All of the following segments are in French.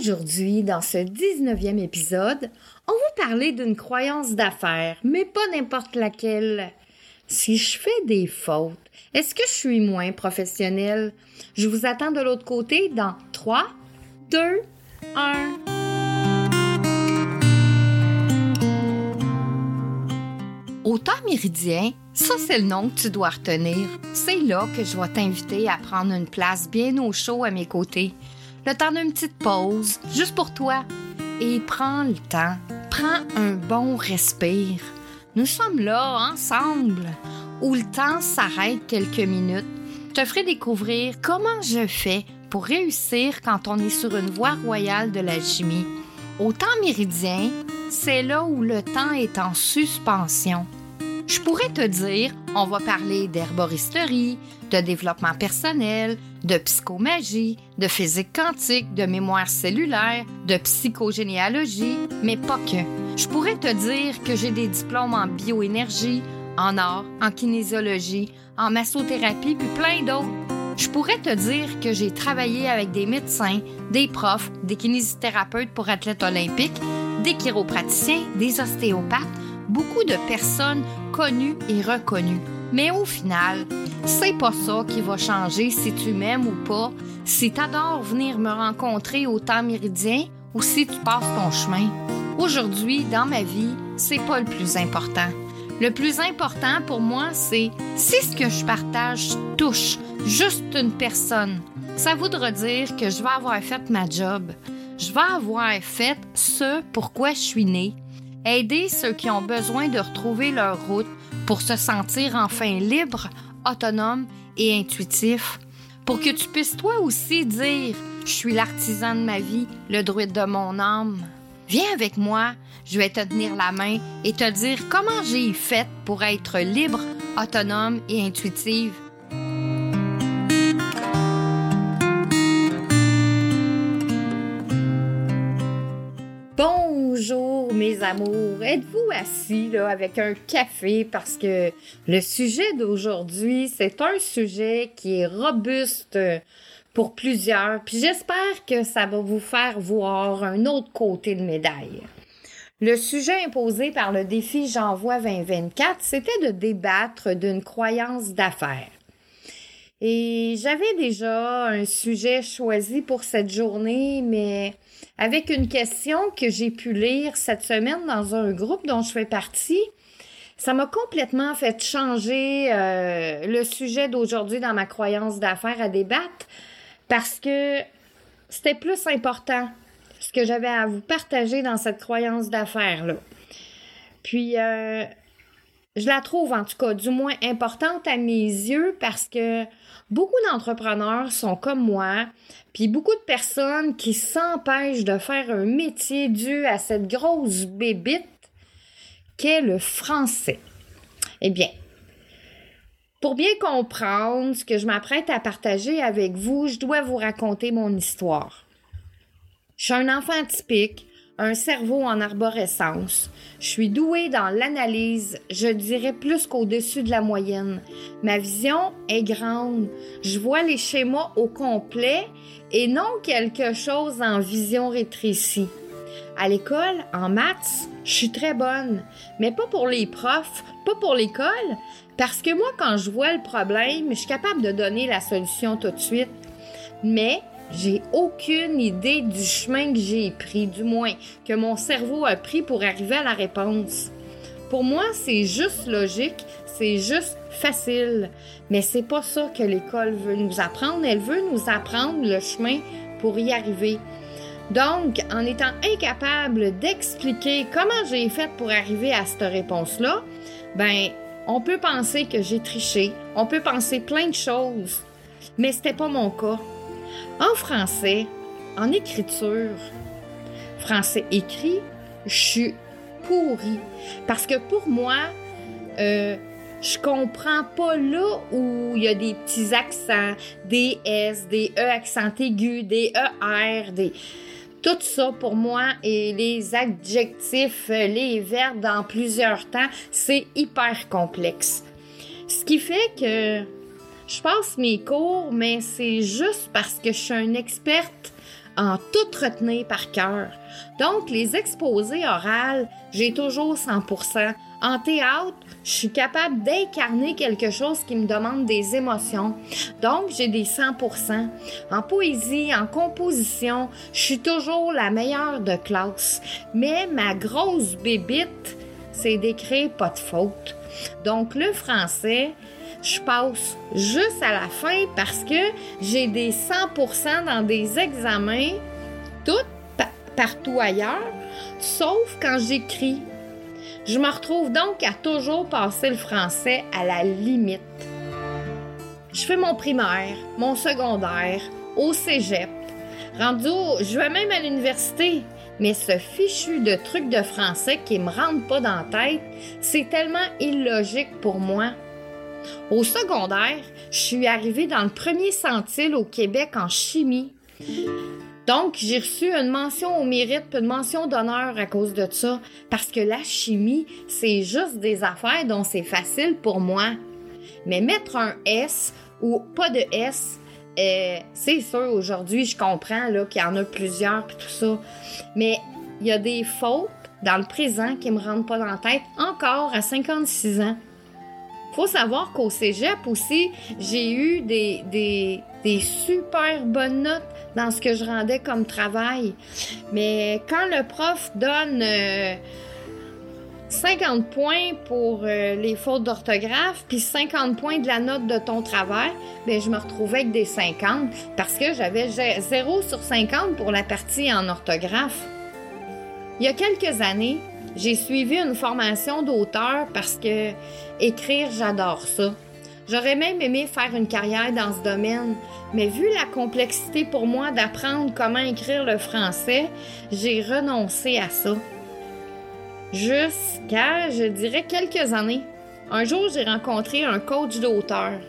Aujourd'hui, dans ce 19e épisode, on va parler d'une croyance d'affaires, mais pas n'importe laquelle. Si je fais des fautes, est-ce que je suis moins professionnelle? Je vous attends de l'autre côté dans 3, 2, 1. Au temps méridien, ça c'est le nom que tu dois retenir. C'est là que je vais t'inviter à prendre une place bien au chaud à mes côtés. Le temps d'une petite pause, juste pour toi. Et prends le temps, prends un bon respire. Nous sommes là ensemble, où le temps s'arrête quelques minutes. Je te ferai découvrir comment je fais pour réussir quand on est sur une voie royale de l'alchimie. Au temps méridien, c'est là où le temps est en suspension. Je pourrais te dire, on va parler d'herboristerie, de développement personnel, de psychomagie, de physique quantique, de mémoire cellulaire, de psychogénéalogie, mais pas que. Je pourrais te dire que j'ai des diplômes en bioénergie, en art, en kinésiologie, en massothérapie, puis plein d'autres. Je pourrais te dire que j'ai travaillé avec des médecins, des profs, des kinésithérapeutes pour athlètes olympiques, des chiropraticiens, des ostéopathes, beaucoup de personnes connues et reconnues. Mais au final, c'est pas ça qui va changer si tu m'aimes ou pas, si t'adores venir me rencontrer au temps méridien ou si tu passes ton chemin. Aujourd'hui, dans ma vie, c'est pas le plus important. Le plus important pour moi, c'est si ce que je partage touche juste une personne. Ça voudra dire que je vais avoir fait ma job. Je vais avoir fait ce pourquoi je suis né. Aider ceux qui ont besoin de retrouver leur route pour se sentir enfin libre, autonome et intuitif. Pour que tu puisses toi aussi dire Je suis l'artisan de ma vie, le druide de mon âme. Viens avec moi, je vais te tenir la main et te dire comment j'ai fait pour être libre, autonome et intuitive. Amours, êtes-vous assis là avec un café? Parce que le sujet d'aujourd'hui, c'est un sujet qui est robuste pour plusieurs, puis j'espère que ça va vous faire voir un autre côté de médaille. Le sujet imposé par le défi J'envoie 2024, c'était de débattre d'une croyance d'affaires. Et j'avais déjà un sujet choisi pour cette journée, mais avec une question que j'ai pu lire cette semaine dans un groupe dont je fais partie, ça m'a complètement fait changer euh, le sujet d'aujourd'hui dans ma croyance d'affaires à débattre parce que c'était plus important ce que j'avais à vous partager dans cette croyance d'affaires-là. Puis, euh, je la trouve en tout cas du moins importante à mes yeux parce que beaucoup d'entrepreneurs sont comme moi, puis beaucoup de personnes qui s'empêchent de faire un métier dû à cette grosse bébite qu'est le français. Eh bien, pour bien comprendre ce que je m'apprête à partager avec vous, je dois vous raconter mon histoire. Je suis un enfant typique, un cerveau en arborescence. Je suis douée dans l'analyse, je dirais plus qu'au-dessus de la moyenne. Ma vision est grande. Je vois les schémas au complet et non quelque chose en vision rétrécie. À l'école, en maths, je suis très bonne, mais pas pour les profs, pas pour l'école, parce que moi, quand je vois le problème, je suis capable de donner la solution tout de suite. Mais j'ai aucune idée du chemin que j'ai pris, du moins que mon cerveau a pris pour arriver à la réponse. Pour moi, c'est juste logique, c'est juste facile, mais c'est pas ça que l'école veut nous apprendre. Elle veut nous apprendre le chemin pour y arriver. Donc, en étant incapable d'expliquer comment j'ai fait pour arriver à cette réponse-là, ben, on peut penser que j'ai triché, on peut penser plein de choses, mais c'était pas mon cas. En français, en écriture, français écrit, je suis pourrie. Parce que pour moi, euh, je comprends pas là où il y a des petits accents, des S, des E accent aigus, des ER, des... Tout ça pour moi et les adjectifs, les verbes dans plusieurs temps, c'est hyper complexe. Ce qui fait que je passe mes cours, mais c'est juste parce que je suis une experte en tout retenir par cœur. Donc, les exposés orales, j'ai toujours 100%. En théâtre, je suis capable d'incarner quelque chose qui me demande des émotions. Donc, j'ai des 100%. En poésie, en composition, je suis toujours la meilleure de classe. Mais ma grosse bébite, c'est d'écrire pas de faute. Donc, le français, je passe juste à la fin parce que j'ai des 100% dans des examens, tout partout ailleurs, sauf quand j'écris. Je me retrouve donc à toujours passer le français à la limite. Je fais mon primaire, mon secondaire, au cégep. Rendu je vais même à l'université. Mais ce fichu de truc de français qui me rentre pas dans la tête, c'est tellement illogique pour moi. Au secondaire, je suis arrivée dans le premier centile au Québec en chimie. Donc, j'ai reçu une mention au mérite une mention d'honneur à cause de ça, parce que la chimie, c'est juste des affaires dont c'est facile pour moi. Mais mettre un S ou pas de S, euh, c'est sûr, aujourd'hui, je comprends qu'il y en a plusieurs puis tout ça. Mais il y a des fautes dans le présent qui me rendent pas dans la tête encore à 56 ans faut savoir qu'au cégep aussi, j'ai eu des, des, des, super bonnes notes dans ce que je rendais comme travail. Mais quand le prof donne 50 euh, points pour euh, les fautes d'orthographe, puis 50 points de la note de ton travail, ben je me retrouvais avec des 50 parce que j'avais 0 sur 50 pour la partie en orthographe. Il y a quelques années, j'ai suivi une formation d'auteur parce que écrire, j'adore ça. J'aurais même aimé faire une carrière dans ce domaine, mais vu la complexité pour moi d'apprendre comment écrire le français, j'ai renoncé à ça. Jusqu'à, je dirais, quelques années. Un jour, j'ai rencontré un coach d'auteur.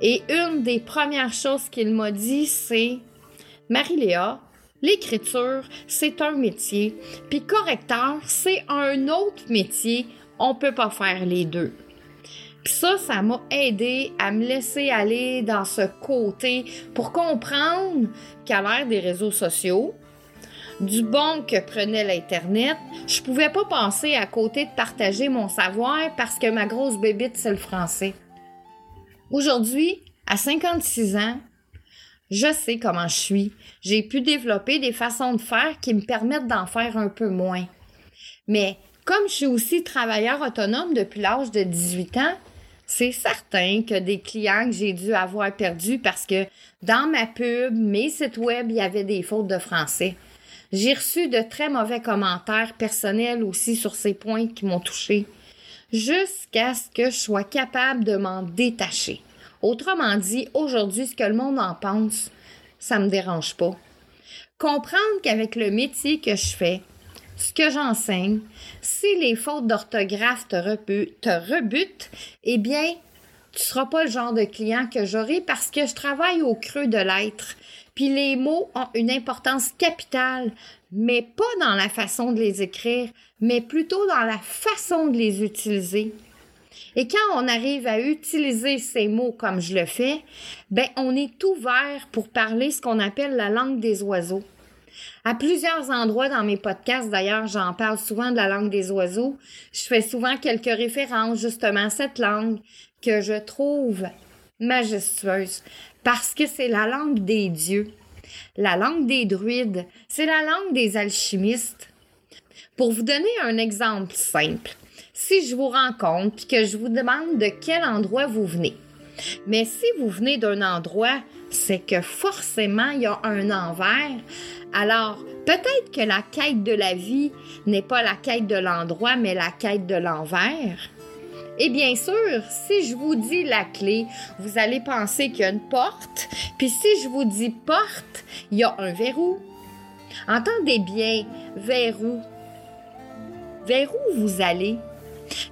Et une des premières choses qu'il m'a dit, c'est Marie-Léa, L'écriture, c'est un métier, puis correcteur, c'est un autre métier. On peut pas faire les deux. Puis ça, ça m'a aidé à me laisser aller dans ce côté pour comprendre qu'à l'ère des réseaux sociaux, du bon que prenait l'Internet, je pouvais pas penser à côté de partager mon savoir parce que ma grosse bébite, c'est le français. Aujourd'hui, à 56 ans, je sais comment je suis. J'ai pu développer des façons de faire qui me permettent d'en faire un peu moins. Mais comme je suis aussi travailleur autonome depuis l'âge de 18 ans, c'est certain que des clients que j'ai dû avoir perdus parce que dans ma pub, mes sites web, il y avait des fautes de français. J'ai reçu de très mauvais commentaires personnels aussi sur ces points qui m'ont touché, jusqu'à ce que je sois capable de m'en détacher. Autrement dit, aujourd'hui, ce que le monde en pense, ça me dérange pas. Comprendre qu'avec le métier que je fais, ce que j'enseigne, si les fautes d'orthographe te, rebutent, eh bien, tu seras pas le genre de client que j'aurai parce que je travaille au creux de l'être. Puis les mots ont une importance capitale, mais pas dans la façon de les écrire, mais plutôt dans la façon de les utiliser. Et quand on arrive à utiliser ces mots comme je le fais, ben on est ouvert pour parler ce qu'on appelle la langue des oiseaux. À plusieurs endroits dans mes podcasts, d'ailleurs, j'en parle souvent de la langue des oiseaux. Je fais souvent quelques références justement à cette langue que je trouve majestueuse parce que c'est la langue des dieux, la langue des druides, c'est la langue des alchimistes. Pour vous donner un exemple simple, si je vous rencontre et que je vous demande de quel endroit vous venez. Mais si vous venez d'un endroit, c'est que forcément il y a un envers. Alors, peut-être que la quête de la vie n'est pas la quête de l'endroit, mais la quête de l'envers. Et bien sûr, si je vous dis la clé, vous allez penser qu'il y a une porte. Puis si je vous dis porte, il y a un verrou. Entendez bien, verrou. Vers où vous allez?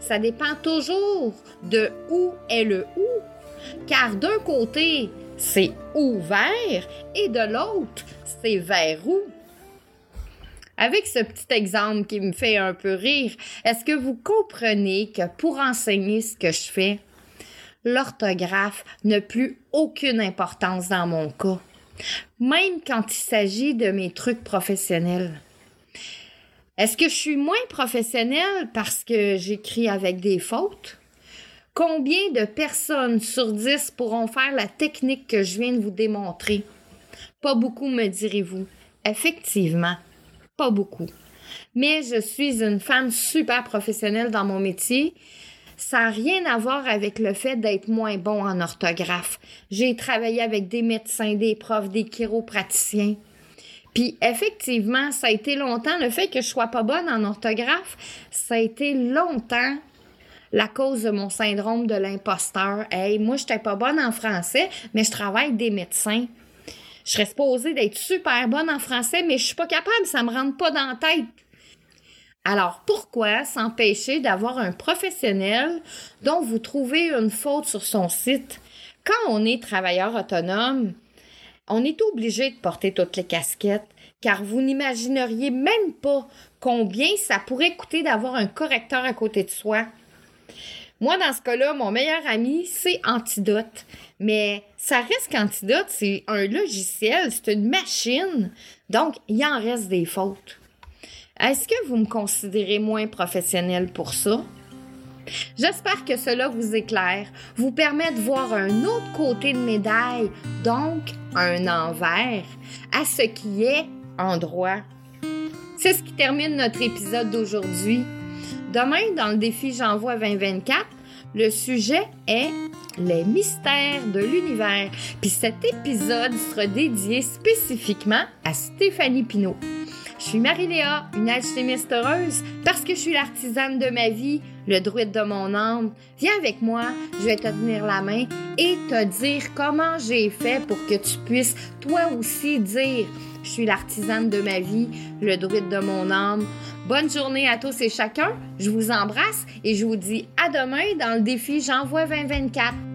Ça dépend toujours de où est le où, car d'un côté, c'est ouvert et de l'autre, c'est vers où. Avec ce petit exemple qui me fait un peu rire, est-ce que vous comprenez que pour enseigner ce que je fais, l'orthographe n'a plus aucune importance dans mon cas? même quand il s'agit de mes trucs professionnels? Est-ce que je suis moins professionnelle parce que j'écris avec des fautes? Combien de personnes sur dix pourront faire la technique que je viens de vous démontrer? Pas beaucoup, me direz-vous. Effectivement, pas beaucoup. Mais je suis une femme super professionnelle dans mon métier ça n'a rien à voir avec le fait d'être moins bon en orthographe. J'ai travaillé avec des médecins, des profs, des chiropraticiens. Puis effectivement, ça a été longtemps, le fait que je sois pas bonne en orthographe, ça a été longtemps la cause de mon syndrome de l'imposteur. Hey, moi, j'étais pas bonne en français, mais je travaille avec des médecins. Je serais supposée d'être super bonne en français, mais je suis pas capable, ça me rentre pas dans la tête. Alors pourquoi s'empêcher d'avoir un professionnel dont vous trouvez une faute sur son site? Quand on est travailleur autonome, on est obligé de porter toutes les casquettes, car vous n'imagineriez même pas combien ça pourrait coûter d'avoir un correcteur à côté de soi. Moi, dans ce cas-là, mon meilleur ami, c'est Antidote. Mais ça reste qu'Antidote, c'est un logiciel, c'est une machine. Donc, il en reste des fautes. Est-ce que vous me considérez moins professionnel pour ça? J'espère que cela vous éclaire, vous permet de voir un autre côté de médaille, donc un envers, à ce qui est en droit. C'est ce qui termine notre épisode d'aujourd'hui. Demain, dans le défi J'envoie 2024, le sujet est les mystères de l'univers. Puis cet épisode sera dédié spécifiquement à Stéphanie Pinault. Je suis Marie-Léa, une alchimiste heureuse, parce que je suis l'artisane de ma vie, le druide de mon âme. Viens avec moi, je vais te tenir la main et te dire comment j'ai fait pour que tu puisses toi aussi dire je suis l'artisane de ma vie, le druide de mon âme. Bonne journée à tous et chacun. Je vous embrasse et je vous dis à demain dans le défi J'envoie 2024.